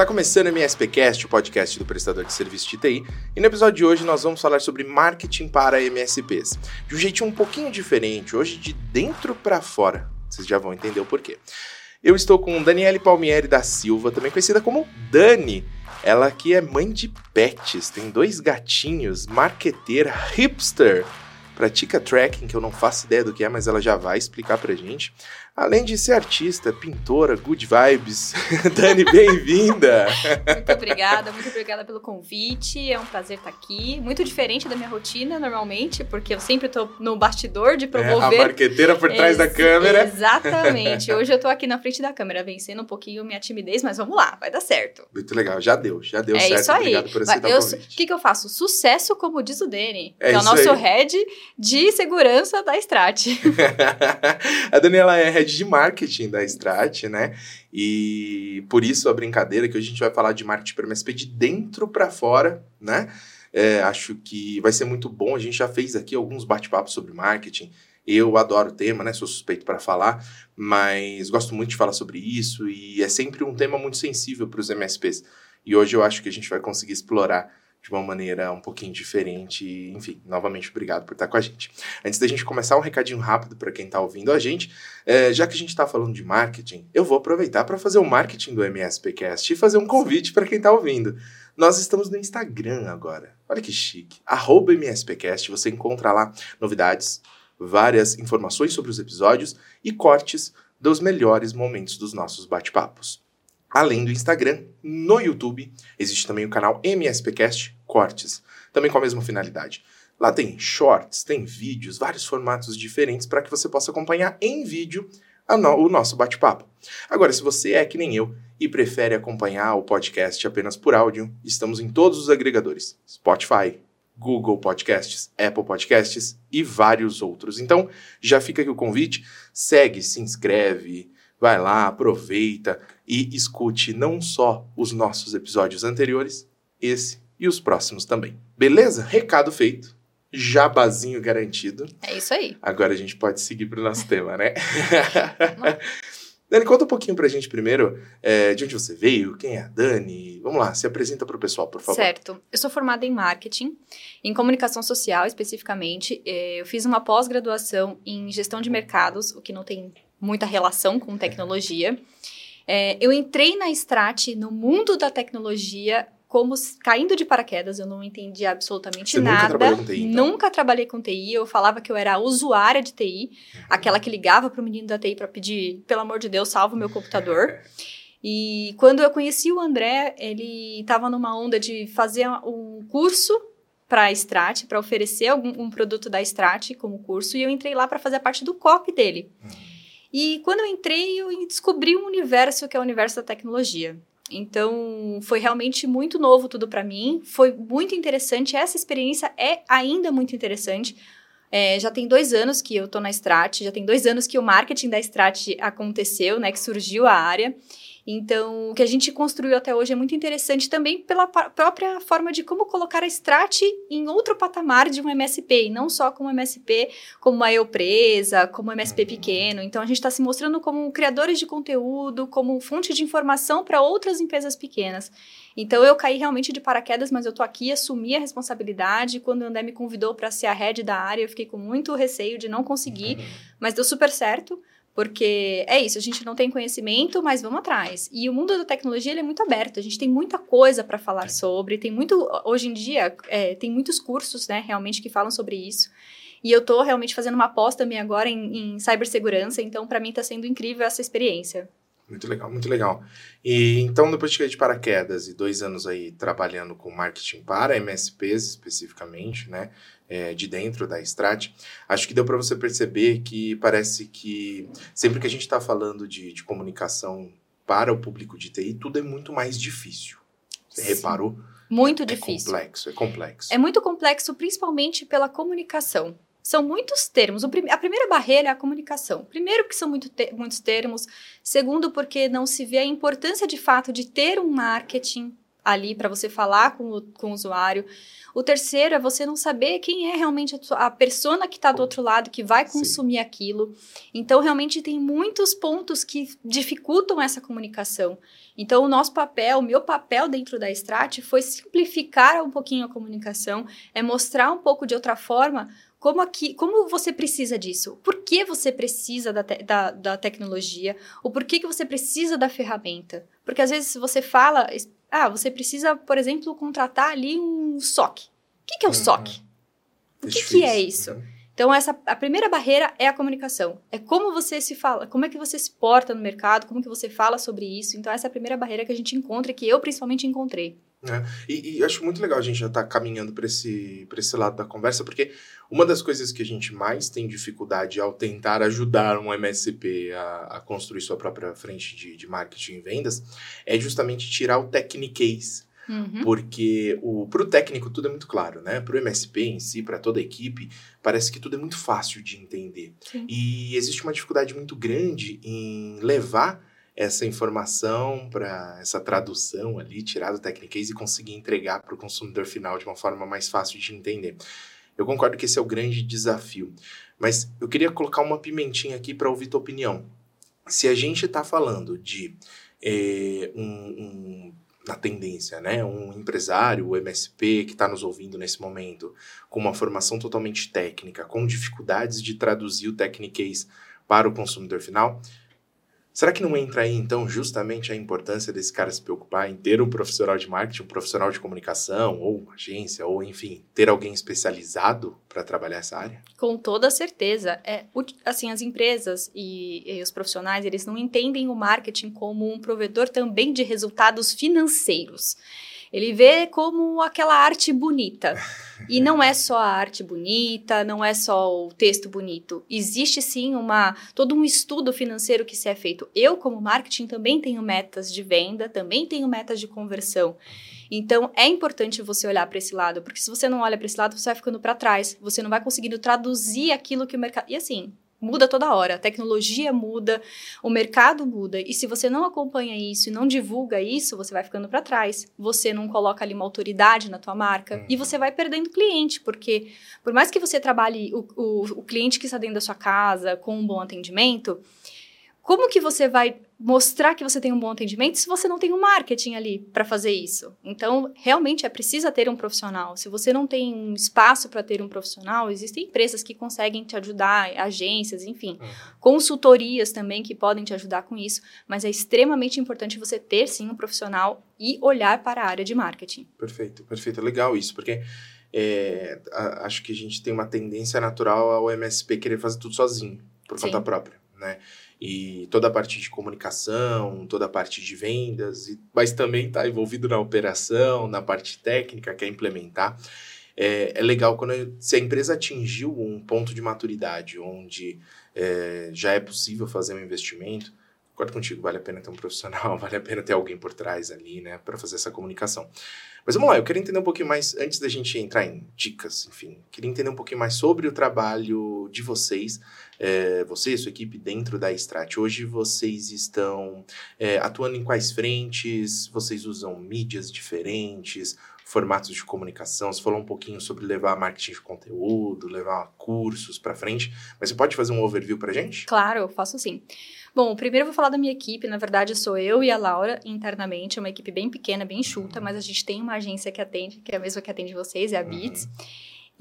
Está começando o MSPcast, o podcast do prestador de serviço de TI, e no episódio de hoje nós vamos falar sobre marketing para MSPs, de um jeitinho um pouquinho diferente, hoje de dentro para fora. Vocês já vão entender o porquê. Eu estou com Daniele Palmieri da Silva, também conhecida como Dani. Ela que é mãe de pets, tem dois gatinhos, marqueteira, hipster, pratica tracking, que eu não faço ideia do que é, mas ela já vai explicar pra gente. Além de ser artista, pintora, good vibes. Dani, bem-vinda! muito obrigada, muito obrigada pelo convite. É um prazer estar aqui. Muito diferente da minha rotina, normalmente, porque eu sempre estou no bastidor de promover. É, a marqueteira por trás Ex da câmera. Exatamente. Hoje eu estou aqui na frente da câmera, vencendo um pouquinho minha timidez, mas vamos lá, vai dar certo. Muito legal, já deu, já deu é certo. É isso aí. Obrigado por aceitar eu. O que, que eu faço? Sucesso, como diz o Dani, é que é o nosso aí. head de segurança da Strat. a Daniela é head de marketing da Strat, né? E por isso a brincadeira que hoje a gente vai falar de marketing para MSP de dentro para fora, né? É, acho que vai ser muito bom. A gente já fez aqui alguns bate-papos sobre marketing. Eu adoro o tema, né? Sou suspeito para falar, mas gosto muito de falar sobre isso e é sempre um tema muito sensível para os MSPs. E hoje eu acho que a gente vai conseguir explorar de uma maneira um pouquinho diferente. Enfim, novamente, obrigado por estar com a gente. Antes da gente começar, um recadinho rápido para quem está ouvindo a gente. É, já que a gente está falando de marketing, eu vou aproveitar para fazer o marketing do MSPcast e fazer um convite para quem está ouvindo. Nós estamos no Instagram agora. Olha que chique. Arroba MSPcast, você encontra lá novidades, várias informações sobre os episódios e cortes dos melhores momentos dos nossos bate-papos. Além do Instagram, no YouTube existe também o canal MSPcast Cortes, também com a mesma finalidade. Lá tem shorts, tem vídeos, vários formatos diferentes para que você possa acompanhar em vídeo no, o nosso bate-papo. Agora, se você é que nem eu e prefere acompanhar o podcast apenas por áudio, estamos em todos os agregadores: Spotify, Google Podcasts, Apple Podcasts e vários outros. Então, já fica aqui o convite, segue, se inscreve, vai lá, aproveita e escute não só os nossos episódios anteriores, esse e os próximos também. Beleza? Recado feito. Jabazinho garantido. É isso aí. Agora a gente pode seguir para o nosso tema, né? Dani, conta um pouquinho pra gente primeiro é, de onde você veio, quem é a Dani. Vamos lá, se apresenta para o pessoal, por favor. Certo. Eu sou formada em marketing, em comunicação social especificamente. É, eu fiz uma pós-graduação em gestão de mercados, o que não tem muita relação com tecnologia. É, eu entrei na Strat no mundo da tecnologia como caindo de paraquedas, eu não entendi absolutamente Você nada. Nunca trabalhou com TI? Então? Nunca trabalhei com TI, eu falava que eu era usuária de TI, uhum. aquela que ligava para o menino da TI para pedir, pelo amor de Deus, salva o meu computador. e quando eu conheci o André, ele estava numa onda de fazer um curso para a Strat, para oferecer algum, um produto da Strat como curso, e eu entrei lá para fazer parte do copy dele. Uhum. E quando eu entrei, eu descobri um universo que é o universo da tecnologia. Então, foi realmente muito novo tudo para mim. Foi muito interessante. Essa experiência é ainda muito interessante. É, já tem dois anos que eu tô na Strat, já tem dois anos que o marketing da Strat aconteceu, né? Que surgiu a área. Então, o que a gente construiu até hoje é muito interessante também pela própria forma de como colocar a Strat em outro patamar de um MSP, e não só como MSP, como uma eu presa, como MSP pequeno. Então, a gente está se mostrando como criadores de conteúdo, como fonte de informação para outras empresas pequenas. Então, eu caí realmente de paraquedas, mas eu tô aqui, assumi a responsabilidade. Quando o André me convidou para ser a head da área, eu fiquei com muito receio de não conseguir, uhum. mas deu super certo. Porque é isso, a gente não tem conhecimento, mas vamos atrás. E o mundo da tecnologia ele é muito aberto, a gente tem muita coisa para falar é. sobre, tem muito, hoje em dia, é, tem muitos cursos, né, realmente, que falam sobre isso. E eu estou realmente fazendo uma aposta também agora em, em cibersegurança, então para mim está sendo incrível essa experiência. Muito legal, muito legal. E então, depois de cair de paraquedas e dois anos aí trabalhando com marketing para MSPs especificamente, né, é, de dentro da Strat, acho que deu para você perceber que parece que sempre que a gente está falando de, de comunicação para o público de TI, tudo é muito mais difícil. Você Sim. reparou? Muito é, difícil. É complexo, é complexo. É muito complexo, principalmente pela comunicação. São muitos termos. a primeira barreira é a comunicação. Primeiro, porque são muito te muitos termos. Segundo, porque não se vê a importância de fato de ter um marketing ali para você falar com o, com o usuário. O terceiro é você não saber quem é realmente a, a persona que está do outro lado, que vai consumir Sim. aquilo. Então, realmente, tem muitos pontos que dificultam essa comunicação. Então, o nosso papel, o meu papel dentro da Strat foi simplificar um pouquinho a comunicação, é mostrar um pouco de outra forma como, aqui, como você precisa disso? Por que você precisa da, te, da, da tecnologia? O porquê que você precisa da ferramenta? Porque às vezes você fala, ah, você precisa, por exemplo, contratar ali um SOC. O que, que é o uhum. SOC? O que, que é isso? Uhum. Então, essa, a primeira barreira é a comunicação. É como você se fala, como é que você se porta no mercado, como que você fala sobre isso. Então, essa é a primeira barreira que a gente encontra, que eu principalmente encontrei. É, e, e, acho muito legal a gente já estar tá caminhando para esse, esse lado da conversa, porque uma das coisas que a gente mais tem dificuldade ao tentar ajudar um MSP a, a construir sua própria frente de, de marketing e vendas é justamente tirar o techniquez. Uhum. Porque para o técnico tudo é muito claro, né? Para o MSP em si, para toda a equipe, parece que tudo é muito fácil de entender. Sim. E existe uma dificuldade muito grande em levar essa informação para essa tradução ali, tirar do Technicase e conseguir entregar para o consumidor final de uma forma mais fácil de entender. Eu concordo que esse é o grande desafio, mas eu queria colocar uma pimentinha aqui para ouvir tua opinião. Se a gente está falando de é, um, um, na tendência, né, um empresário, o MSP que está nos ouvindo nesse momento, com uma formação totalmente técnica, com dificuldades de traduzir o Technicase para o consumidor final, Será que não entra aí, então, justamente a importância desse cara se preocupar em ter um profissional de marketing, um profissional de comunicação, ou uma agência, ou enfim, ter alguém especializado para trabalhar essa área? Com toda certeza. É, assim, as empresas e, e os profissionais, eles não entendem o marketing como um provedor também de resultados financeiros. Ele vê como aquela arte bonita. E não é só a arte bonita, não é só o texto bonito. Existe sim uma todo um estudo financeiro que se é feito. Eu, como marketing, também tenho metas de venda, também tenho metas de conversão. Então, é importante você olhar para esse lado, porque se você não olha para esse lado, você vai ficando para trás, você não vai conseguindo traduzir aquilo que o mercado. E assim, muda toda hora, a tecnologia muda, o mercado muda, e se você não acompanha isso e não divulga isso, você vai ficando para trás. Você não coloca ali uma autoridade na tua marca uhum. e você vai perdendo cliente, porque por mais que você trabalhe o, o, o cliente que está dentro da sua casa com um bom atendimento, como que você vai mostrar que você tem um bom atendimento se você não tem um marketing ali para fazer isso? Então, realmente é preciso ter um profissional. Se você não tem um espaço para ter um profissional, existem empresas que conseguem te ajudar, agências, enfim, uhum. consultorias também que podem te ajudar com isso, mas é extremamente importante você ter sim um profissional e olhar para a área de marketing. Perfeito, perfeito. É legal isso, porque é, a, acho que a gente tem uma tendência natural ao MSP querer fazer tudo sozinho, por sim. conta própria, né? E toda a parte de comunicação, toda a parte de vendas, mas também está envolvido na operação, na parte técnica, quer implementar. É, é legal quando se a empresa atingiu um ponto de maturidade onde é, já é possível fazer um investimento, concordo contigo, vale a pena ter um profissional, vale a pena ter alguém por trás ali, né, para fazer essa comunicação. Mas vamos lá, eu queria entender um pouquinho mais, antes da gente entrar em dicas, enfim, queria entender um pouquinho mais sobre o trabalho de vocês, é, você e sua equipe dentro da Strat. Hoje vocês estão é, atuando em quais frentes? Vocês usam mídias diferentes? formatos de comunicação, você falou um pouquinho sobre levar marketing de conteúdo, levar cursos para frente, mas você pode fazer um overview para gente? Claro, eu faço sim. Bom, primeiro eu vou falar da minha equipe. Na verdade, sou eu e a Laura internamente. É uma equipe bem pequena, bem enxuta, uhum. mas a gente tem uma agência que atende, que é a mesma que atende vocês, é a Beats. Uhum.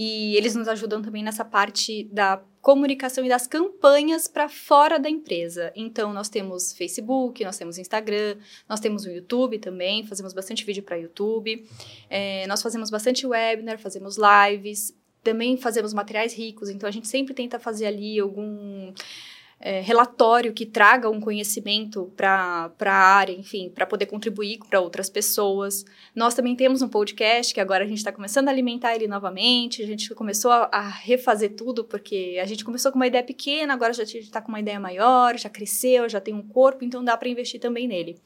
E eles nos ajudam também nessa parte da comunicação e das campanhas para fora da empresa. Então, nós temos Facebook, nós temos Instagram, nós temos o YouTube também, fazemos bastante vídeo para YouTube. É, nós fazemos bastante webinar, fazemos lives, também fazemos materiais ricos. Então, a gente sempre tenta fazer ali algum é, relatório que traga um conhecimento para a área, enfim, para poder contribuir para outras pessoas. Nós também temos um podcast que agora a gente está começando a alimentar ele novamente. A gente começou a, a, refazer tudo, porque a gente começou com uma ideia pequena, agora já está com uma ideia maior, já cresceu, já tem um corpo, então dá para investir também nele.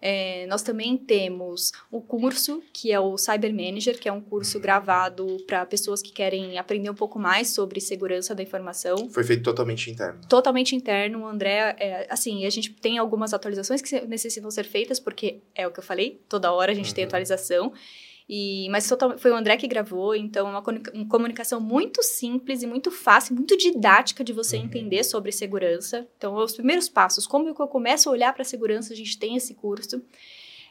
É, nós também temos o curso, que é o Cyber Manager, que é um curso gravado para pessoas que querem aprender um pouco mais sobre segurança da informação. Foi feito totalmente interno. Totalmente interno. O André, é, assim, a gente tem algumas atualizações que necessitam ser feitas, porque é o que eu falei, toda hora a gente uhum. tem atualização. E, mas foi o André que gravou, então é uma comunicação muito simples e muito fácil, muito didática de você uhum. entender sobre segurança. Então, os primeiros passos, como eu começo a olhar para a segurança, a gente tem esse curso.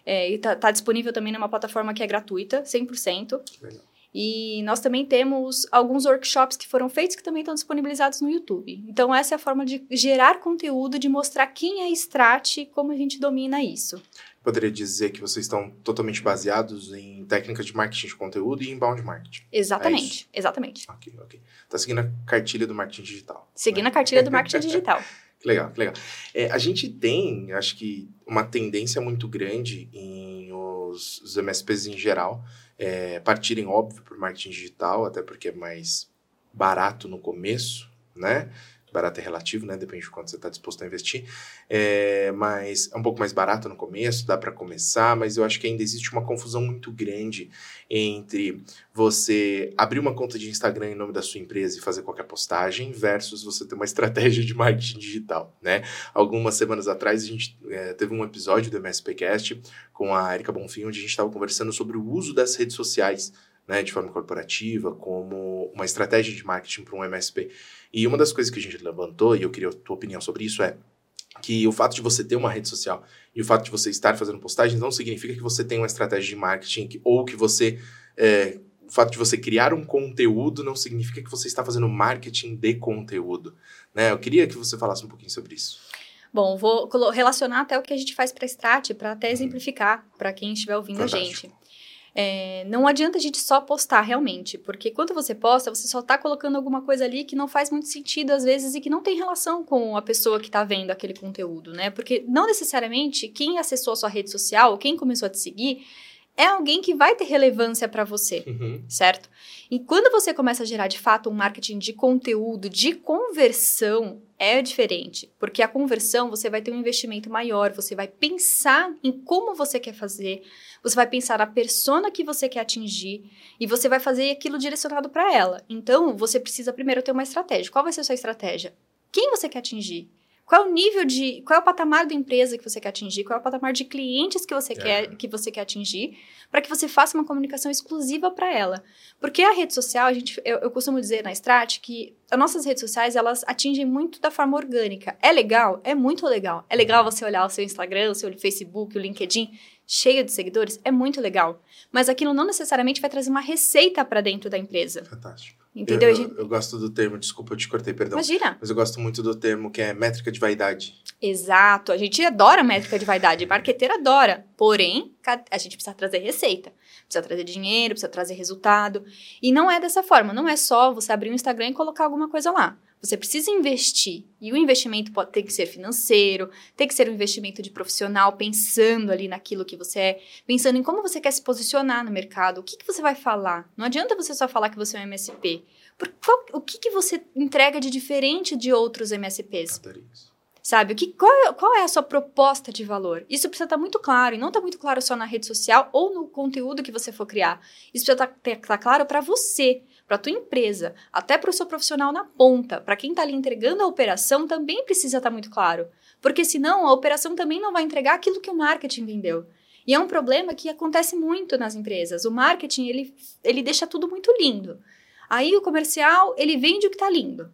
É, e tá, tá, disponível também numa plataforma que é gratuita, 100%. Legal. E nós também temos alguns workshops que foram feitos que também estão disponibilizados no YouTube. Então, essa é a forma de gerar conteúdo, de mostrar quem é Strat e como a gente domina isso poderia dizer que vocês estão totalmente baseados em técnicas de marketing de conteúdo e inbound marketing. Exatamente, é exatamente. Ok, ok. Tá seguindo a cartilha do marketing digital. Seguindo né? a cartilha do marketing digital. que legal, que legal. É, a gente tem, acho que, uma tendência muito grande em os, os MSPs em geral é, partirem, óbvio, para o marketing digital, até porque é mais barato no começo, né? Barato é relativo, né? Depende de quanto você está disposto a investir. É, mas é um pouco mais barato no começo, dá para começar, mas eu acho que ainda existe uma confusão muito grande entre você abrir uma conta de Instagram em nome da sua empresa e fazer qualquer postagem versus você ter uma estratégia de marketing digital, né? Algumas semanas atrás a gente é, teve um episódio do MSPcast com a Erika Bonfim, onde a gente estava conversando sobre o uso das redes sociais né, de forma corporativa, como uma estratégia de marketing para um MSP. E uma das coisas que a gente levantou, e eu queria a tua opinião sobre isso, é que o fato de você ter uma rede social e o fato de você estar fazendo postagens não significa que você tem uma estratégia de marketing que, ou que você. É, o fato de você criar um conteúdo não significa que você está fazendo marketing de conteúdo. Né? Eu queria que você falasse um pouquinho sobre isso. Bom, vou relacionar até o que a gente faz para a Strat, para até exemplificar para quem estiver ouvindo Fantástico. a gente. É, não adianta a gente só postar realmente, porque quando você posta, você só está colocando alguma coisa ali que não faz muito sentido às vezes e que não tem relação com a pessoa que está vendo aquele conteúdo, né? Porque não necessariamente quem acessou a sua rede social, quem começou a te seguir, é alguém que vai ter relevância para você, uhum. certo? E quando você começa a gerar de fato um marketing de conteúdo, de conversão, é diferente, porque a conversão você vai ter um investimento maior, você vai pensar em como você quer fazer, você vai pensar na persona que você quer atingir e você vai fazer aquilo direcionado para ela. Então, você precisa primeiro ter uma estratégia. Qual vai ser a sua estratégia? Quem você quer atingir? Qual é o nível de. Qual é o patamar da empresa que você quer atingir? Qual é o patamar de clientes que você, é. quer, que você quer atingir? Para que você faça uma comunicação exclusiva para ela. Porque a rede social, a gente, eu, eu costumo dizer na Strat que as nossas redes sociais elas atingem muito da forma orgânica. É legal? É muito legal. É legal você olhar o seu Instagram, o seu Facebook, o LinkedIn cheio de seguidores, é muito legal. Mas aquilo não necessariamente vai trazer uma receita para dentro da empresa. Fantástico. Entendeu? Eu, eu, eu, gosto do termo, desculpa, eu te cortei, perdão. Imagina. Mas eu gosto muito do termo que é métrica de vaidade. Exato. A gente adora métrica de vaidade. Marqueteiro adora. Porém, a gente precisa trazer receita. Precisa trazer dinheiro, precisa trazer resultado. E não é dessa forma. Não é só você abrir um Instagram e colocar alguma coisa lá. Você precisa investir. E o investimento pode ter que ser financeiro, tem que ser um investimento de profissional, pensando ali naquilo que você é, pensando em como você quer se posicionar no mercado, o que, que você vai falar. Não adianta você só falar que você é um MSP. Por, qual, o que, que você entrega de diferente de outros MSPs? Sabe? O que, qual, é, qual é a sua proposta de valor? Isso precisa estar muito claro. E não está muito claro só na rede social ou no conteúdo que você for criar. Isso precisa estar, estar claro para você para a tua empresa, até para o seu profissional na ponta, para quem está ali entregando a operação, também precisa estar tá muito claro. Porque senão a operação também não vai entregar aquilo que o marketing vendeu. E é um problema que acontece muito nas empresas. O marketing, ele, ele deixa tudo muito lindo. Aí o comercial, ele vende o que está lindo.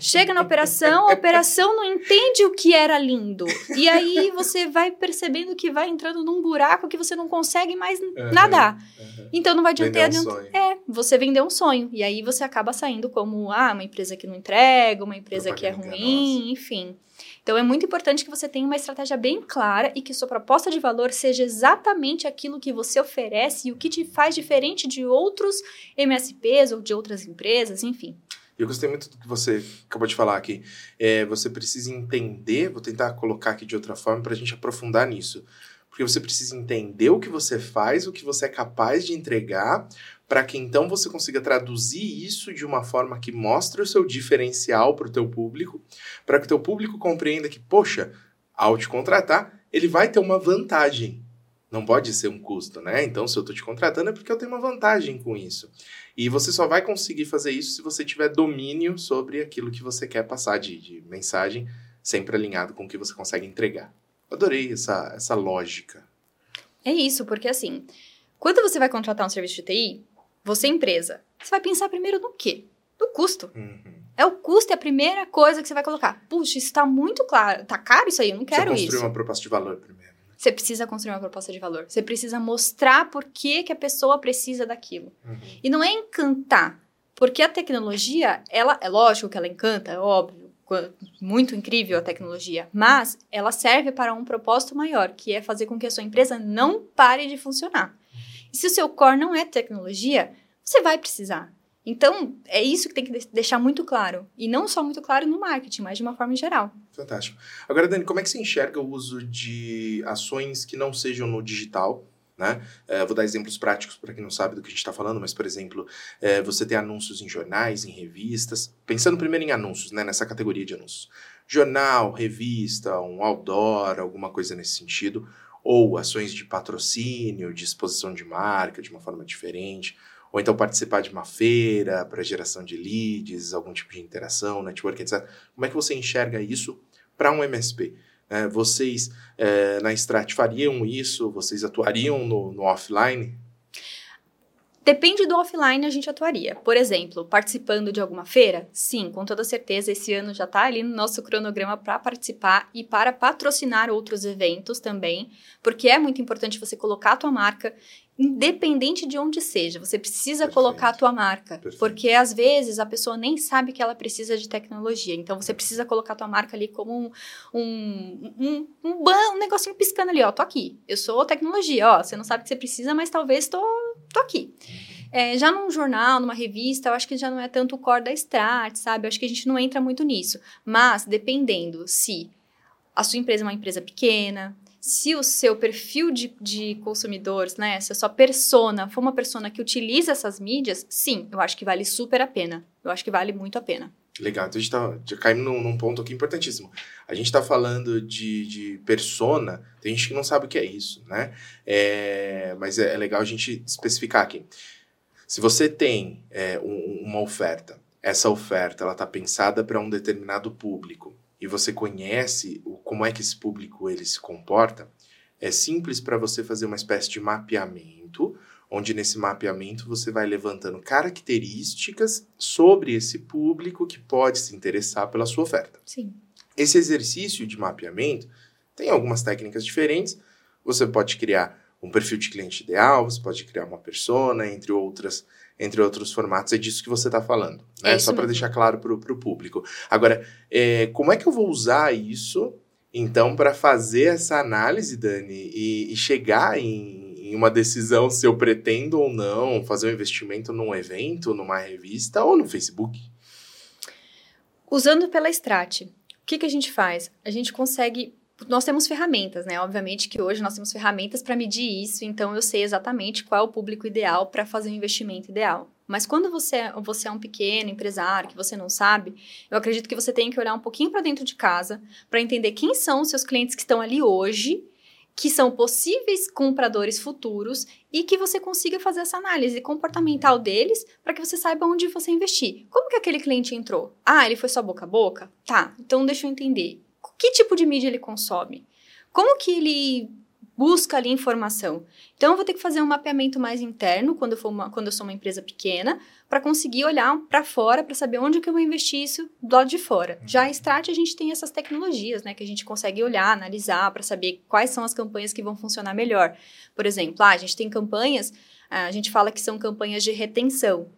Chega na operação, a operação não entende o que era lindo. E aí você vai percebendo que vai entrando num buraco que você não consegue mais uhum, nadar. Uhum. Então não vai adiantar. Um é, você vendeu um sonho. E aí você acaba saindo como ah, uma empresa que não entrega, uma empresa que é ruim, enfim. Então é muito importante que você tenha uma estratégia bem clara e que sua proposta de valor seja exatamente aquilo que você oferece e o que te faz diferente de outros MSPs ou de outras empresas, enfim. Eu gostei muito do que você acabou de falar aqui. É, você precisa entender, vou tentar colocar aqui de outra forma para a gente aprofundar nisso. Porque você precisa entender o que você faz, o que você é capaz de entregar, para que então você consiga traduzir isso de uma forma que mostre o seu diferencial para o teu público, para que o teu público compreenda que, poxa, ao te contratar, ele vai ter uma vantagem. Não pode ser um custo, né? Então, se eu estou te contratando é porque eu tenho uma vantagem com isso. E você só vai conseguir fazer isso se você tiver domínio sobre aquilo que você quer passar de, de mensagem, sempre alinhado com o que você consegue entregar. Adorei essa, essa lógica. É isso, porque assim, quando você vai contratar um serviço de TI, você empresa, você vai pensar primeiro no quê? No custo. Uhum. É o custo, é a primeira coisa que você vai colocar. Puxa, isso tá muito claro. Tá caro isso aí, eu não quero Você construir isso. uma proposta de valor primeiro. Você precisa construir uma proposta de valor. Você precisa mostrar por que, que a pessoa precisa daquilo. Uhum. E não é encantar. Porque a tecnologia, ela é lógico que ela encanta, é óbvio. Muito incrível a tecnologia. Mas ela serve para um propósito maior, que é fazer com que a sua empresa não pare de funcionar. E se o seu core não é tecnologia, você vai precisar. Então, é isso que tem que de- deixar muito claro. E não só muito claro no marketing, mas de uma forma geral. Fantástico. Agora, Dani, como é que você enxerga o uso de ações que não sejam no digital? Né? Eh, vou dar exemplos práticos para quem não sabe do que a gente está falando, mas, por exemplo, eh, você tem anúncios em jornais, em revistas. Pensando primeiro em anúncios, né? nessa categoria de anúncios. Jornal, revista, um outdoor, alguma coisa nesse sentido. Ou ações de patrocínio, de exposição de marca de uma forma diferente. Ou então participar de uma feira para geração de leads, algum tipo de interação, network, etc. Como é que você enxerga isso para um MSP? É, vocês é, na Strat fariam isso? Vocês atuariam no, no offline? Depende do offline, a gente atuaria. Por exemplo, participando de alguma feira? Sim, com toda certeza, esse ano já está ali no nosso cronograma para participar e para patrocinar outros eventos também, porque é muito importante você colocar a tua marca, independente de onde seja, você precisa Perfeito. colocar a tua marca, Perfeito. porque às vezes a pessoa nem sabe que ela precisa de tecnologia, então você precisa colocar a tua marca ali como um, um, um, um, um negocinho piscando ali, ó, tô aqui, eu sou tecnologia, ó, você não sabe que você precisa, mas talvez tô, tô aqui. É, já num jornal, numa revista, eu acho que já não é tanto o core da Strat, sabe? Eu acho que a gente não entra muito nisso. Mas, dependendo se a sua empresa é uma empresa pequena, se o seu perfil de, de consumidores, né? Se a sua persona for uma persona que utiliza essas mídias, sim, eu acho que vale super a pena. Eu acho que vale muito a pena. Legal, então a gente tá caímos num, num ponto aqui importantíssimo. A gente está falando de, de persona, tem gente que não sabe o que é isso, né? É, mas é, é legal a gente especificar aqui. Se você tem é, um- uma oferta, essa oferta ela está pensada para um determinado público e você conhece o, como é que esse público ele se comporta, é simples para você fazer uma espécie de mapeamento, onde nesse mapeamento você vai levantando características sobre esse público que pode se interessar pela sua oferta. Sim. Esse exercício de mapeamento tem algumas técnicas diferentes. Você pode criar um perfil de cliente ideal, você pode criar uma persona, entre outras, entre outros formatos. É disso que você está falando, né? É Só para deixar claro para o público. Agora, é, como é que eu vou usar isso, então, para fazer essa análise, Dani, e, e chegar em, em uma decisão se eu pretendo ou não fazer um investimento num evento, numa revista ou no Facebook? Usando pela Strat, o que, que a gente faz? A gente consegue. Nós temos ferramentas, né? Obviamente que hoje nós temos ferramentas para medir isso, então eu sei exatamente qual é o público ideal para fazer o investimento ideal. Mas quando você, é- você é um pequeno empresário que você não sabe, eu acredito que você tem que olhar um pouquinho para dentro de casa para entender quem são os seus clientes que estão ali hoje, que são possíveis compradores futuros e que você consiga fazer essa análise comportamental deles para que você saiba onde você investir. Como que aquele cliente entrou? Ah, ele foi só boca a boca? Tá, então deixa eu entender. Que tipo de mídia ele consome? Como que ele busca ali informação? Então eu vou ter que fazer um mapeamento mais interno quando eu, for uma- quando eu sou uma empresa pequena para conseguir olhar para fora para saber onde que eu vou investir isso do lado de fora. Já a Strat a gente tem essas tecnologias, né, que a gente consegue olhar, analisar para saber quais são as campanhas que vão funcionar melhor. Por exemplo, ah, a gente tem campanhas, a gente fala que são campanhas de retenção.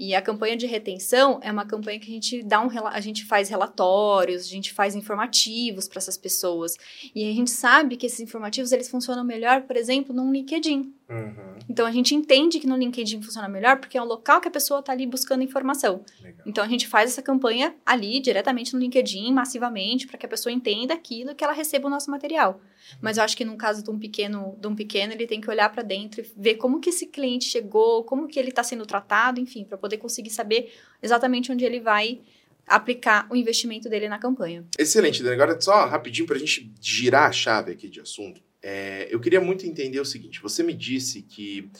E a campanha de retenção é uma campanha que a gente dá um a gente faz relatórios, a gente faz informativos para essas pessoas. E a gente sabe que esses informativos eles funcionam melhor, por exemplo, num LinkedIn. Uhum, Então a gente entende que no LinkedIn funciona melhor porque é um local que a pessoa está ali buscando informação. legal. Então a gente faz essa campanha ali diretamente no LinkedIn, massivamente, para que a pessoa entenda aquilo e que ela receba o nosso material. Mas eu acho que no caso de um pequeno, de um pequeno, ele tem que olhar para dentro e ver como que esse cliente chegou, como que ele está sendo tratado, enfim, para poder conseguir saber exatamente onde ele vai aplicar o investimento dele na campanha. Excelente, Dani. Agora, só rapidinho para a gente girar a chave aqui de assunto. É, eu queria muito entender o seguinte: você me disse que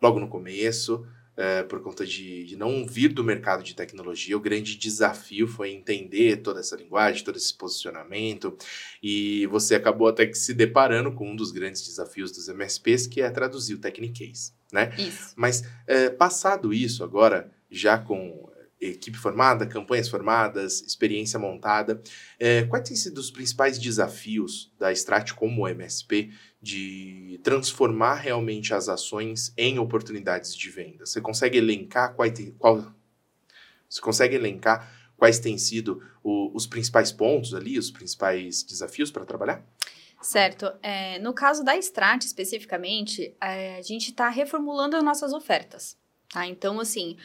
logo no começo, é, por conta de, de, não vir do mercado de tecnologia, o grande desafio foi entender toda essa linguagem, todo esse posicionamento, e você acabou até que se deparando com um dos grandes desafios dos MSPs, que é traduzir o Technicase, né? Isso. Mas, é, passado isso, agora, já com equipe formada, campanhas formadas, experiência montada. É, quais têm sido os principais desafios da Strat como MSP de transformar realmente as ações em oportunidades de venda? Você consegue elencar qual, qual você consegue elencar quais têm sido o, os principais pontos ali, os principais desafios para trabalhar? Certo. É, no caso da Strat, especificamente, é, a gente está reformulando as nossas ofertas. Tá? Então, assim,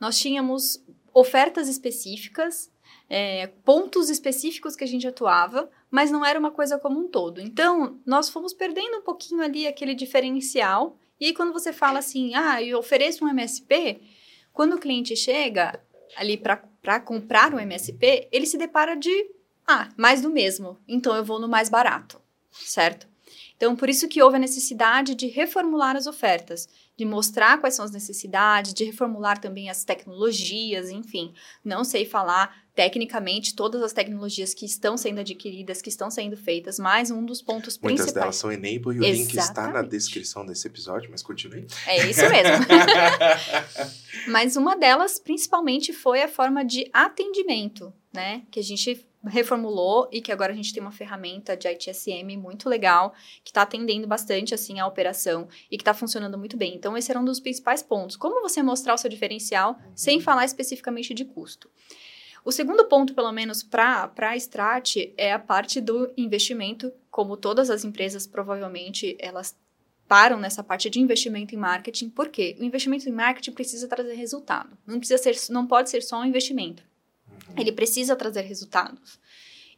nós tínhamos ofertas específicas, é, pontos específicos que a gente atuava, mas não era uma coisa como um todo. Então, nós fomos perdendo um pouquinho ali aquele diferencial. E aí, quando você fala assim, ah, eu ofereço um MSP, quando o cliente chega ali para comprar um MSP, ele se depara de, ah, mais do mesmo, então eu vou no mais barato, certo? Então, por isso que houve a necessidade de reformular as ofertas de mostrar quais são as necessidades, de reformular também as tecnologias, enfim. Não sei falar tecnicamente todas as tecnologias que estão sendo adquiridas, que estão sendo feitas, mas um dos pontos Muitas principais. Muitas delas são Enable e o Exatamente. link está na descrição desse episódio, mas continue. É isso mesmo. mas uma delas, principalmente, foi a forma de atendimento, né? Que a gente reformulou e que agora a gente tem uma ferramenta de ITSM muito legal que está atendendo bastante assim a operação e que está funcionando muito bem. Então esse era um dos principais pontos. Como você mostrar o seu diferencial sem falar especificamente de custo? O segundo ponto, pelo menos para a Strat, é a parte do investimento. Como todas as empresas, provavelmente, elas param nessa parte de investimento em marketing. Por quê? O investimento em marketing precisa trazer resultado. Não, precisa ser, não pode ser só um investimento. Ele precisa trazer resultados.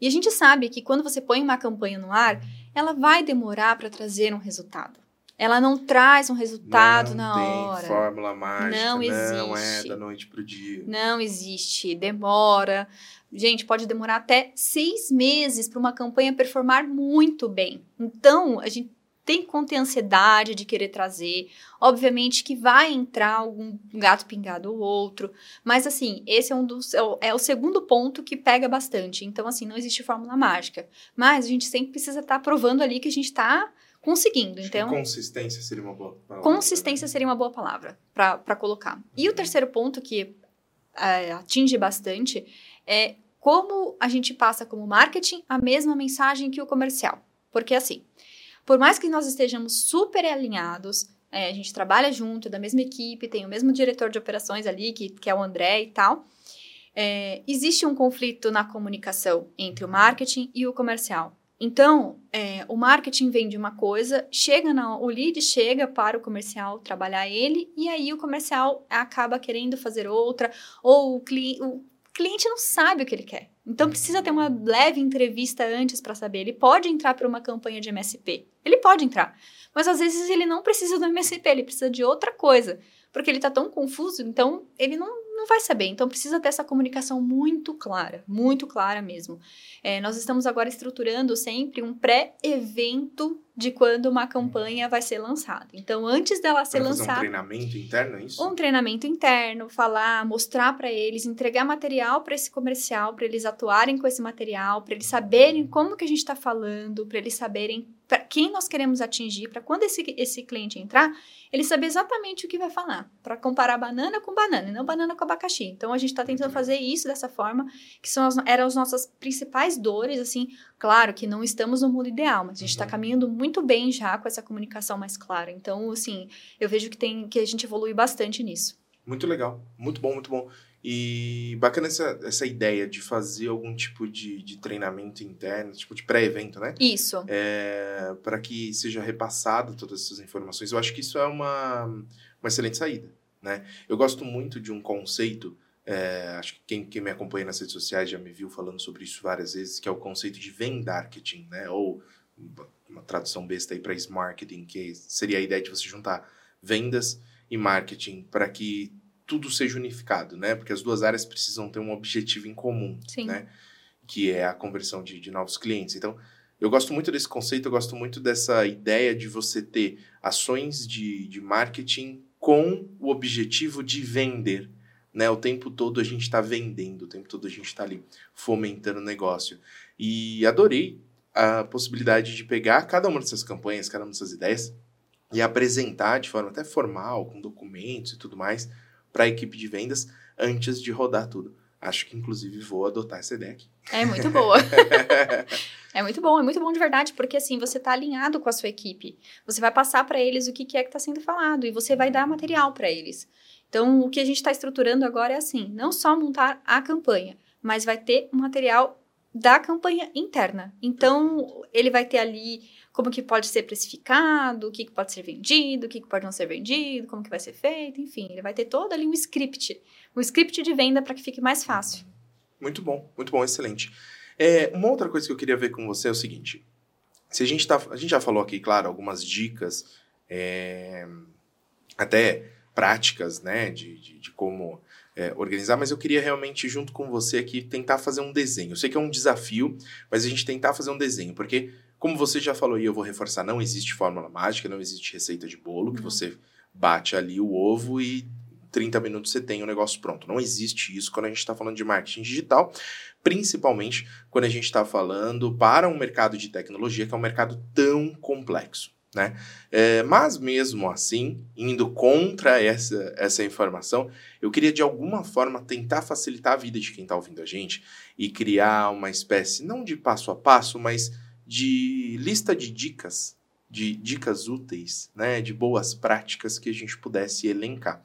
E a gente sabe que quando você põe uma campanha no ar, ela vai demorar para trazer um resultado. Ela não traz um resultado não na tem hora. fórmula mágica. Não existe. Não é da noite para o dia. Não existe. Demora. Gente, pode demorar até seis meses para uma campanha performar muito bem. Então, a gente tem que conter ansiedade de querer trazer. Obviamente que vai entrar algum gato pingado ou outro, mas assim, esse é um dos é o, é segundo ponto que pega bastante. Então, assim, não existe fórmula mágica. Mas a gente sempre precisa estar tá provando ali que a gente está conseguindo. Então, consistência seria uma boa palavra. Consistência seria uma boa palavra para colocar. E o uhum. terceiro ponto que é, atinge bastante é como a gente passa como marketing a mesma mensagem que o comercial. Porque assim, por mais que nós estejamos super alinhados, é, a gente trabalha junto, é da mesma equipe, tem o mesmo diretor de operações ali, que, que é o André e tal, é, existe um conflito na comunicação entre o marketing e o comercial. Então, é, o marketing vende uma coisa, chega na, o lead chega para o comercial trabalhar ele, e aí o comercial acaba querendo fazer outra, ou o, cli, o cliente não sabe o que ele quer. Então precisa ter uma leve entrevista antes para saber. Ele pode entrar para uma campanha de MSP. Ele pode entrar. Mas às vezes ele não precisa do MSP, ele precisa de outra coisa. Porque ele está tão confuso, então ele não, não vai saber. Então precisa ter essa comunicação muito clara, muito clara mesmo. É, nós estamos agora estruturando sempre um pré-evento de quando uma campanha vai ser lançada. Então, antes dela ser pra lançada. um treinamento interno, é isso? Um treinamento interno, falar, mostrar para eles, entregar material para esse comercial, para eles atuarem com esse material, para eles saberem como que a gente está falando, para eles saberem para quem nós queremos atingir, para quando esse, esse cliente entrar, ele saber exatamente o que vai falar, para comparar banana com banana e não banana com abacaxi. Então a gente está tentando fazer isso dessa forma, que são as, eram as nossas principais dores, assim, claro que não estamos no mundo ideal, mas a gente está uhum. caminhando muito bem já com essa comunicação mais clara. Então, assim, eu vejo que tem que a gente evolui bastante nisso. Muito legal, muito bom, muito bom. E bacana essa, essa ideia de fazer algum tipo de, de treinamento interno, tipo de pré-evento, né? Isso. É, para que seja repassado todas essas informações. Eu acho que isso é uma, uma excelente saída, né? Eu gosto muito de um conceito, é, acho que quem, quem me acompanha nas redes sociais já me viu falando sobre isso várias vezes, que é o conceito de vendarketing, né? Ou uma tradução besta aí para marketing, que seria a ideia de você juntar vendas e marketing para que tudo seja unificado, né? Porque as duas áreas precisam ter um objetivo em comum, Sim. né? Que é a conversão de, de novos clientes. Então, eu gosto muito desse conceito, eu gosto muito dessa ideia de você ter ações de, de marketing com o objetivo de vender. Né? O tempo todo a gente está vendendo, o tempo todo a gente está ali fomentando o negócio. E adorei a possibilidade de pegar cada uma dessas campanhas, cada uma dessas ideias e apresentar de forma até formal, com documentos e tudo mais, para a equipe de vendas antes de rodar tudo. Acho que, inclusive, vou adotar essa ideia aqui. É muito boa. é muito bom, é muito bom de verdade, porque assim, você está alinhado com a sua equipe. Você vai passar para eles o que, que é que está sendo falado e você vai dar material para eles. Então, o que a gente está estruturando agora é assim: não só montar a campanha, mas vai ter um material da campanha interna. Então, ele vai ter ali como que pode ser precificado, o que, que pode ser vendido, o que, que pode não ser vendido, como que vai ser feito, enfim, ele vai ter todo ali um script, um script de venda para que fique mais fácil. Muito bom, muito bom, excelente. É, uma outra coisa que eu queria ver com você é o seguinte: se a gente tá, a gente já falou aqui, claro, algumas dicas, é, até práticas, né, de, de, de como é, organizar, mas eu queria realmente, junto com você aqui, tentar fazer um desenho. Eu sei que é um desafio, mas a gente tentar fazer um desenho, porque como você já falou e eu vou reforçar, não existe fórmula mágica, não existe receita de bolo, que você bate ali o ovo e 30 minutos você tem o negócio pronto. Não existe isso quando a gente está falando de marketing digital, principalmente quando a gente está falando para um mercado de tecnologia que é um mercado tão complexo. Né? É, mas mesmo assim, indo contra essa, essa informação, eu queria de alguma forma tentar facilitar a vida de quem está ouvindo a gente e criar uma espécie, não de passo a passo, mas de lista de dicas, de dicas úteis, né, de boas práticas que a gente pudesse elencar.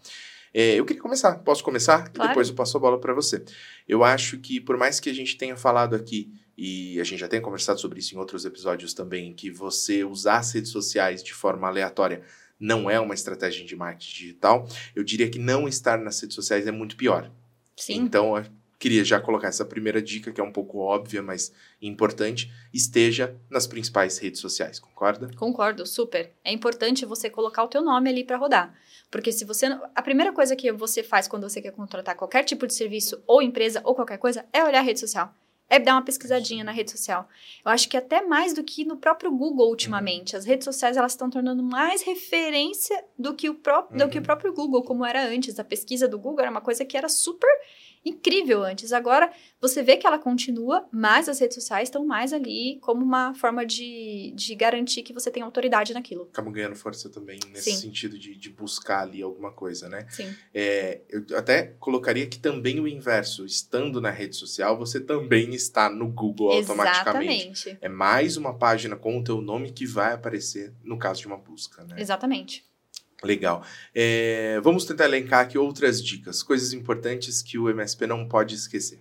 É, eu queria começar, posso começar? Claro. E depois eu passo a bola para você. Eu acho que, por mais que a gente tenha falado aqui, e a gente já tenha conversado sobre isso em outros episódios também, que você usar as redes sociais de forma aleatória não é uma estratégia de marketing digital, eu diria que não estar nas redes sociais é muito pior. Sim. Então, queria já colocar essa primeira dica, que é um pouco óbvia, mas importante, esteja nas principais redes sociais, concorda? Concordo, super. É importante você colocar o teu nome ali para rodar. Porque se você. A primeira coisa que você faz quando você quer contratar qualquer tipo de serviço, ou empresa, ou qualquer coisa, é olhar a rede social. É dar uma pesquisadinha na rede social. Eu acho que até mais do que no próprio Google ultimamente. As redes sociais elas estão tornando mais referência do que, o pró do que o Uhum. próprio Google, como era antes. A pesquisa do Google era uma coisa que era super incrível antes. Agora, você vê que ela continua, mas as redes sociais estão mais ali como uma forma de, de garantir que você tem autoridade naquilo. Acabam ganhando força também nesse Sim. sentido de, de buscar ali alguma coisa, né? Sim. É, eu até colocaria que também o inverso, estando na rede social, você também está no Google automaticamente. Exatamente. É mais uma página com o teu nome que vai aparecer no caso de uma busca, né? Exatamente. Legal. É, vamos tentar elencar aqui outras dicas, coisas importantes que o MSP não pode esquecer.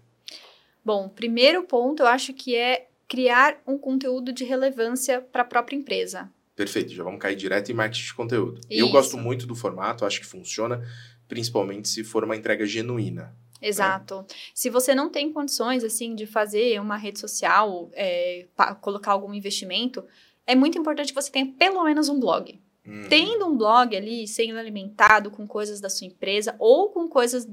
Bom, primeiro ponto eu acho que é criar um conteúdo de relevância para a própria empresa. Perfeito, já vamos cair direto em marketing de conteúdo. Eu Isso. gosto muito do formato, acho que funciona, principalmente se for uma entrega genuína. Exato. Se você não tem condições, assim, de fazer uma rede social, é, colocar algum investimento, é muito importante que você tenha pelo menos um blog. Hum, Tendo um blog ali, sendo alimentado com coisas da sua empresa ou com coisas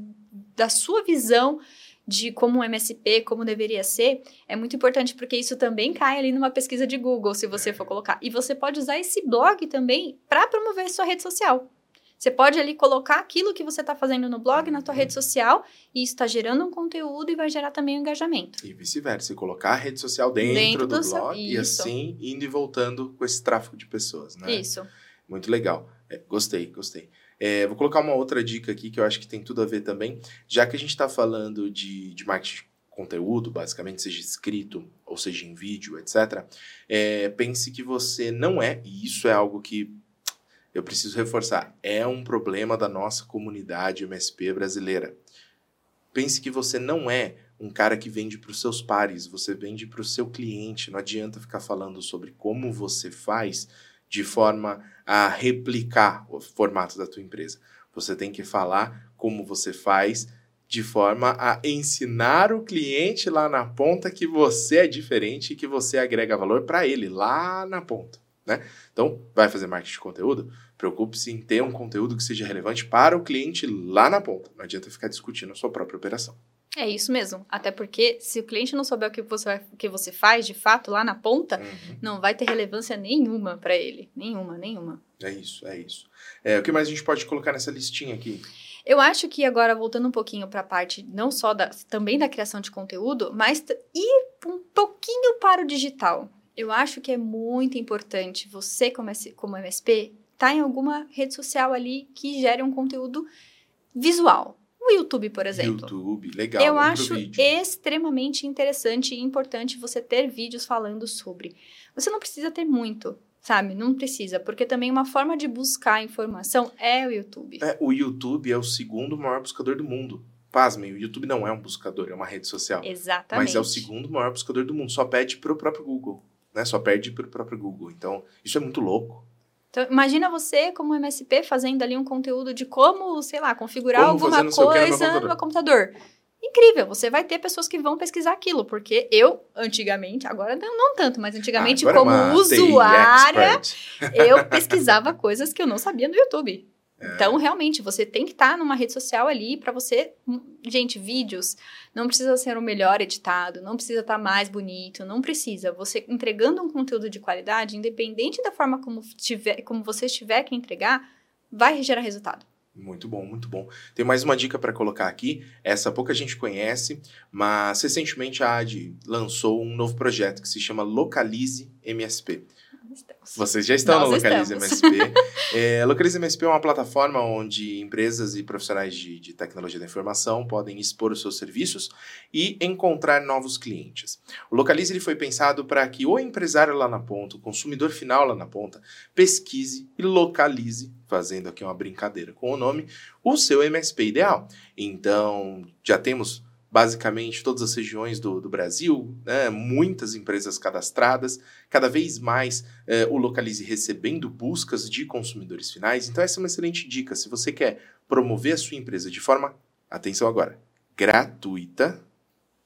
da sua visão de como um MSP, como deveria ser, é muito importante porque isso também cai ali numa pesquisa de Google, se você for colocar. E você pode usar esse blog também para promover sua rede social. Você pode ali colocar aquilo que você está fazendo no blog, na tua rede social, e isso está gerando um conteúdo e vai gerar também um engajamento. E vice-versa, e colocar a rede social dentro, Dentro do, do seu- blog e isso. assim indo e voltando com esse tráfego de pessoas, né? Isso. Muito legal. É, gostei, gostei. É, vou colocar uma outra dica aqui que eu acho que tem tudo a ver também. Já que a gente está falando de, de marketing de conteúdo, basicamente, seja escrito ou seja em vídeo, etc., é, pense que você não é, e isso é algo que eu preciso reforçar, é um problema da nossa comunidade MSP brasileira. Pense que você não é um cara que vende para os seus pares, você vende para o seu cliente. Não adianta ficar falando sobre como você faz de forma a replicar o formato da tua empresa. Você tem que falar como você faz de forma a ensinar o cliente lá na ponta que você é diferente e que você agrega valor para ele lá na ponta. né? Então, vai fazer marketing de conteúdo? Preocupe-se em ter um conteúdo que seja relevante para o cliente lá na ponta. Não adianta ficar discutindo a sua própria operação. É isso mesmo. Até porque se o cliente não souber o que você, vai, o que você faz de fato lá na ponta, Uhum. não vai ter relevância nenhuma para ele. Nenhuma, nenhuma. É isso, é isso. É, o que mais a gente pode colocar nessa listinha aqui? Eu acho que agora, voltando um pouquinho para a parte não só da, também da criação de conteúdo, mas ir um pouquinho para o digital. Eu acho que é muito importante você, como, como MSP, estar em alguma rede social ali que gere um conteúdo visual. O YouTube, por exemplo. YouTube, legal. Eu acho vídeo. extremamente interessante e importante você ter vídeos falando sobre. Você não precisa ter muito, sabe? Não precisa, porque também uma forma de buscar informação é o YouTube. É, o YouTube é o segundo maior buscador do mundo. Pasmem, o YouTube não é um buscador, é uma rede social. Exatamente. Mas é o segundo maior buscador do mundo. Só pede pro próprio Google. Né? Só perde pro próprio Google. Então, isso é muito louco. Então, imagina você, como MSP, fazendo ali um conteúdo de como, sei lá, configurar Como alguma coisa no computador. meu computador. Incrível, você vai ter pessoas que vão pesquisar aquilo, porque eu, antigamente, agora não, não tanto, mas antigamente, Agora é como usuária, eu pesquisava coisas que eu não sabia no YouTube. É. Então, realmente, você tem que estar numa rede social ali para você. Gente, vídeos não precisa ser o melhor editado, não precisa estar mais bonito, não precisa. Você entregando um conteúdo de qualidade, independente da forma como, tiver, como você tiver que entregar, vai gerar resultado. Muito bom, muito bom. Tem mais uma dica para colocar aqui. Essa pouca gente conhece, mas recentemente a AD lançou um novo projeto que se chama Localize MSP. Vocês já estão Nós no Localize estamos. MSP. é, Localize MSP é uma plataforma onde empresas e profissionais de, de tecnologia da informação podem expor os seus serviços e encontrar novos clientes. O Localize ele foi pensado para que o empresário lá na ponta, o consumidor final lá na ponta, pesquise e localize, fazendo aqui uma brincadeira com o nome, o seu MSP ideal. Então, já temos basicamente todas as regiões do, do Brasil, né, muitas empresas cadastradas, cada vez mais eh, o Localize recebendo buscas de consumidores finais. Então, essa é uma excelente dica. Se você quer promover a sua empresa de forma, atenção agora, gratuita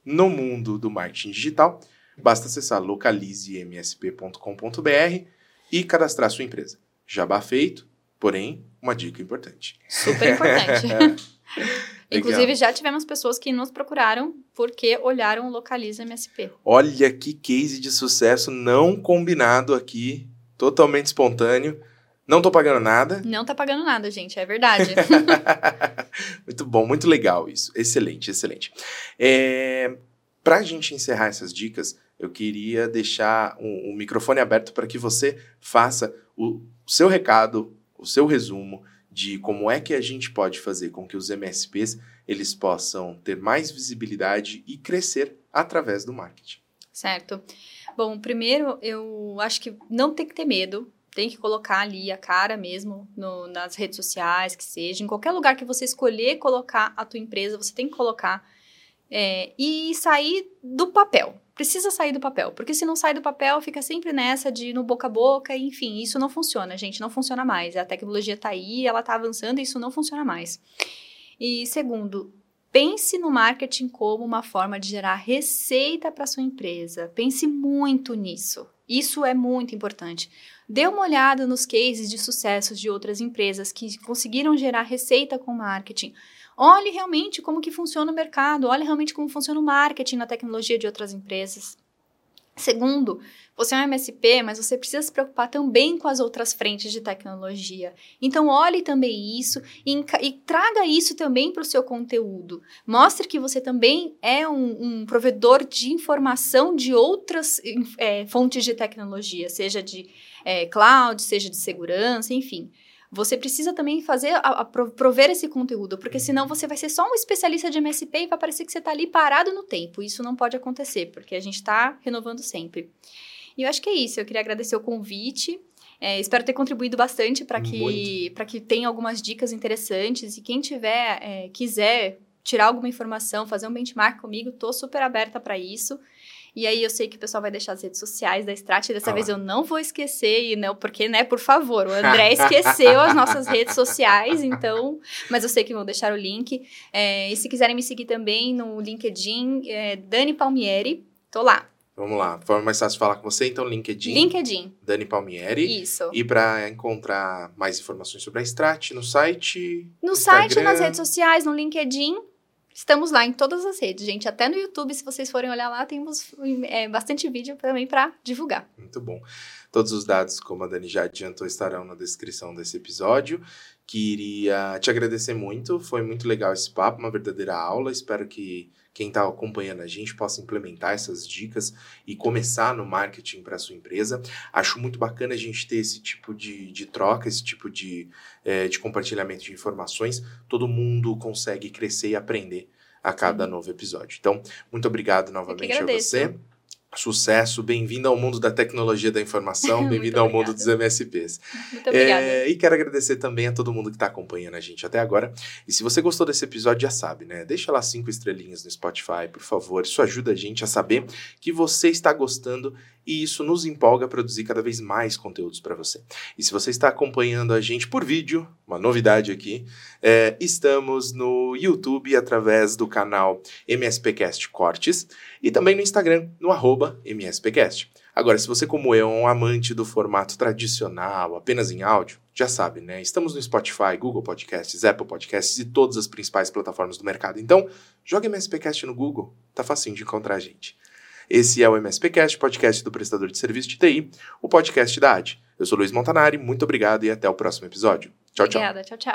no mundo do marketing digital, basta acessar localizemsp.com.br e cadastrar sua empresa. Jabá feito, porém, uma dica importante. Super importante. Inclusive, já tivemos pessoas que nos procuraram porque olharam o Localiza MSP. Olha que case de sucesso não combinado aqui, totalmente espontâneo. Não tô pagando nada. Não tá pagando nada, gente, é verdade. muito bom, muito legal isso. Excelente, excelente. É, para a gente encerrar essas dicas, eu queria deixar o, o microfone aberto para que você faça o seu recado, o seu resumo de como é que a gente pode fazer com que os MSPs eles possam ter mais visibilidade e crescer através do marketing. Certo. Bom, primeiro, eu acho que não tem que ter medo. Tem que colocar ali a cara mesmo no- nas redes sociais, que seja. Em qualquer lugar que você escolher colocar a tua empresa, você tem que colocar. é, e sair do papel. Precisa sair do papel. Porque se não sai do papel, fica sempre nessa de no boca a boca. Enfim, isso não funciona, gente. Não funciona mais. A tecnologia tá aí, ela tá avançando e isso não funciona mais. E segundo, Pense no marketing como uma forma de gerar receita para sua empresa. Pense muito nisso. Isso é muito importante. Dê uma olhada nos cases de sucessos de outras empresas que conseguiram gerar receita com marketing. Olhe realmente como que funciona o mercado, olhe realmente como funciona o marketing na tecnologia de outras empresas. Segundo, você é um MSP, mas você precisa se preocupar também com as outras frentes de tecnologia. Então, olhe também isso e, e traga isso também para o seu conteúdo. Mostre que você também é um, um provedor de informação de outras é, fontes de tecnologia, seja de é, cloud, seja de segurança, enfim. Você precisa também fazer, a, a pro- prover esse conteúdo, porque senão você vai ser só um especialista de MSP e vai parecer que você está ali parado no tempo. Isso não pode acontecer, porque a gente está renovando sempre. E eu acho que é isso. Eu queria agradecer o convite. É, espero ter contribuído bastante para que, que tenha algumas dicas interessantes. E quem tiver, é, quiser tirar alguma informação, fazer um benchmark comigo, tô super aberta para isso. E aí eu sei que o pessoal vai deixar as redes sociais da Strat. Dessa Ah vez eu não vou esquecer, e não, porque, né, por favor, o André esqueceu as nossas redes sociais, então. Mas eu sei que vão deixar o link. É, e se quiserem me seguir também no LinkedIn, é Dani Palmieri, tô lá. Vamos lá. Forma mais fácil de falar com você, então, LinkedIn. LinkedIn. Dani Palmieri. Isso. E para encontrar mais informações sobre a Strat, no site. No Instagram. site, nas redes sociais, no LinkedIn. Estamos lá em todas as redes, gente. Até no YouTube, se vocês forem olhar lá, temos é, bastante vídeo também para divulgar. Muito bom. Todos os dados, como a Dani já adiantou, estarão na descrição desse episódio. Queria te agradecer muito. Foi muito legal esse papo, uma verdadeira aula. Espero que quem está acompanhando a gente possa implementar essas dicas e começar no marketing para sua empresa. Acho muito bacana a gente ter esse tipo de, de troca, esse tipo de, é, de compartilhamento de informações. Todo mundo consegue crescer e aprender a cada novo episódio. Então, muito obrigado novamente a você. Sucesso, bem-vindo ao mundo da tecnologia da informação, bem-vindo ao mundo dos MSPs. Muito obrigada. É, e quero agradecer também a todo mundo que está acompanhando a gente até agora. E se você gostou desse episódio, já sabe, né? Deixa lá cinco estrelinhas no Spotify, por favor. Isso ajuda a gente a saber que você está gostando e isso nos empolga a produzir cada vez mais conteúdos para você. E se você está acompanhando a gente por vídeo, uma novidade aqui, é, estamos no YouTube através do canal MSPcast Cortes e também no Instagram, no arroba MSPcast. Agora, se você, como eu, é um amante do formato tradicional, apenas em áudio, já sabe, né? Estamos no Spotify, Google Podcasts, Apple Podcasts e todas as principais plataformas do mercado. Então, joga MSPcast no Google, tá facinho de encontrar a gente. Esse é o MSPcast, podcast do prestador de serviço de TI, o podcast da AD. Eu sou Luiz Montanari, muito obrigado e até o próximo episódio. Tchau, tchau. Obrigada. Tchau, tchau.